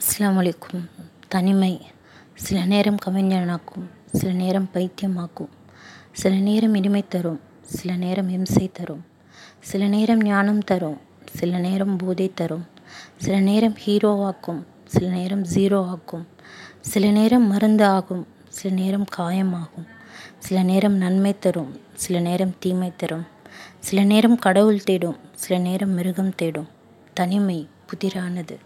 அஸ்ஸலாமு அலைக்கும் தனிமை சில நேரம் கவிஞனாக்கும் சில நேரம் பைத்தியமாக்கும் சில நேரம் இனிமை தரும் சில நேரம் இம்சை தரும் சில நேரம் ஞானம் தரும் சில நேரம் போதை தரும் சில நேரம் ஹீரோவாக்கும் சில நேரம் ஜீரோ ஆக்கும் சில நேரம் மருந்து ஆகும் சில நேரம் காயமாகும் சில நேரம் நன்மை தரும் சில நேரம் தீமை தரும் சில நேரம் கடவுள் தேடும் சில நேரம் மிருகம் தேடும் தனிமை புதிரானது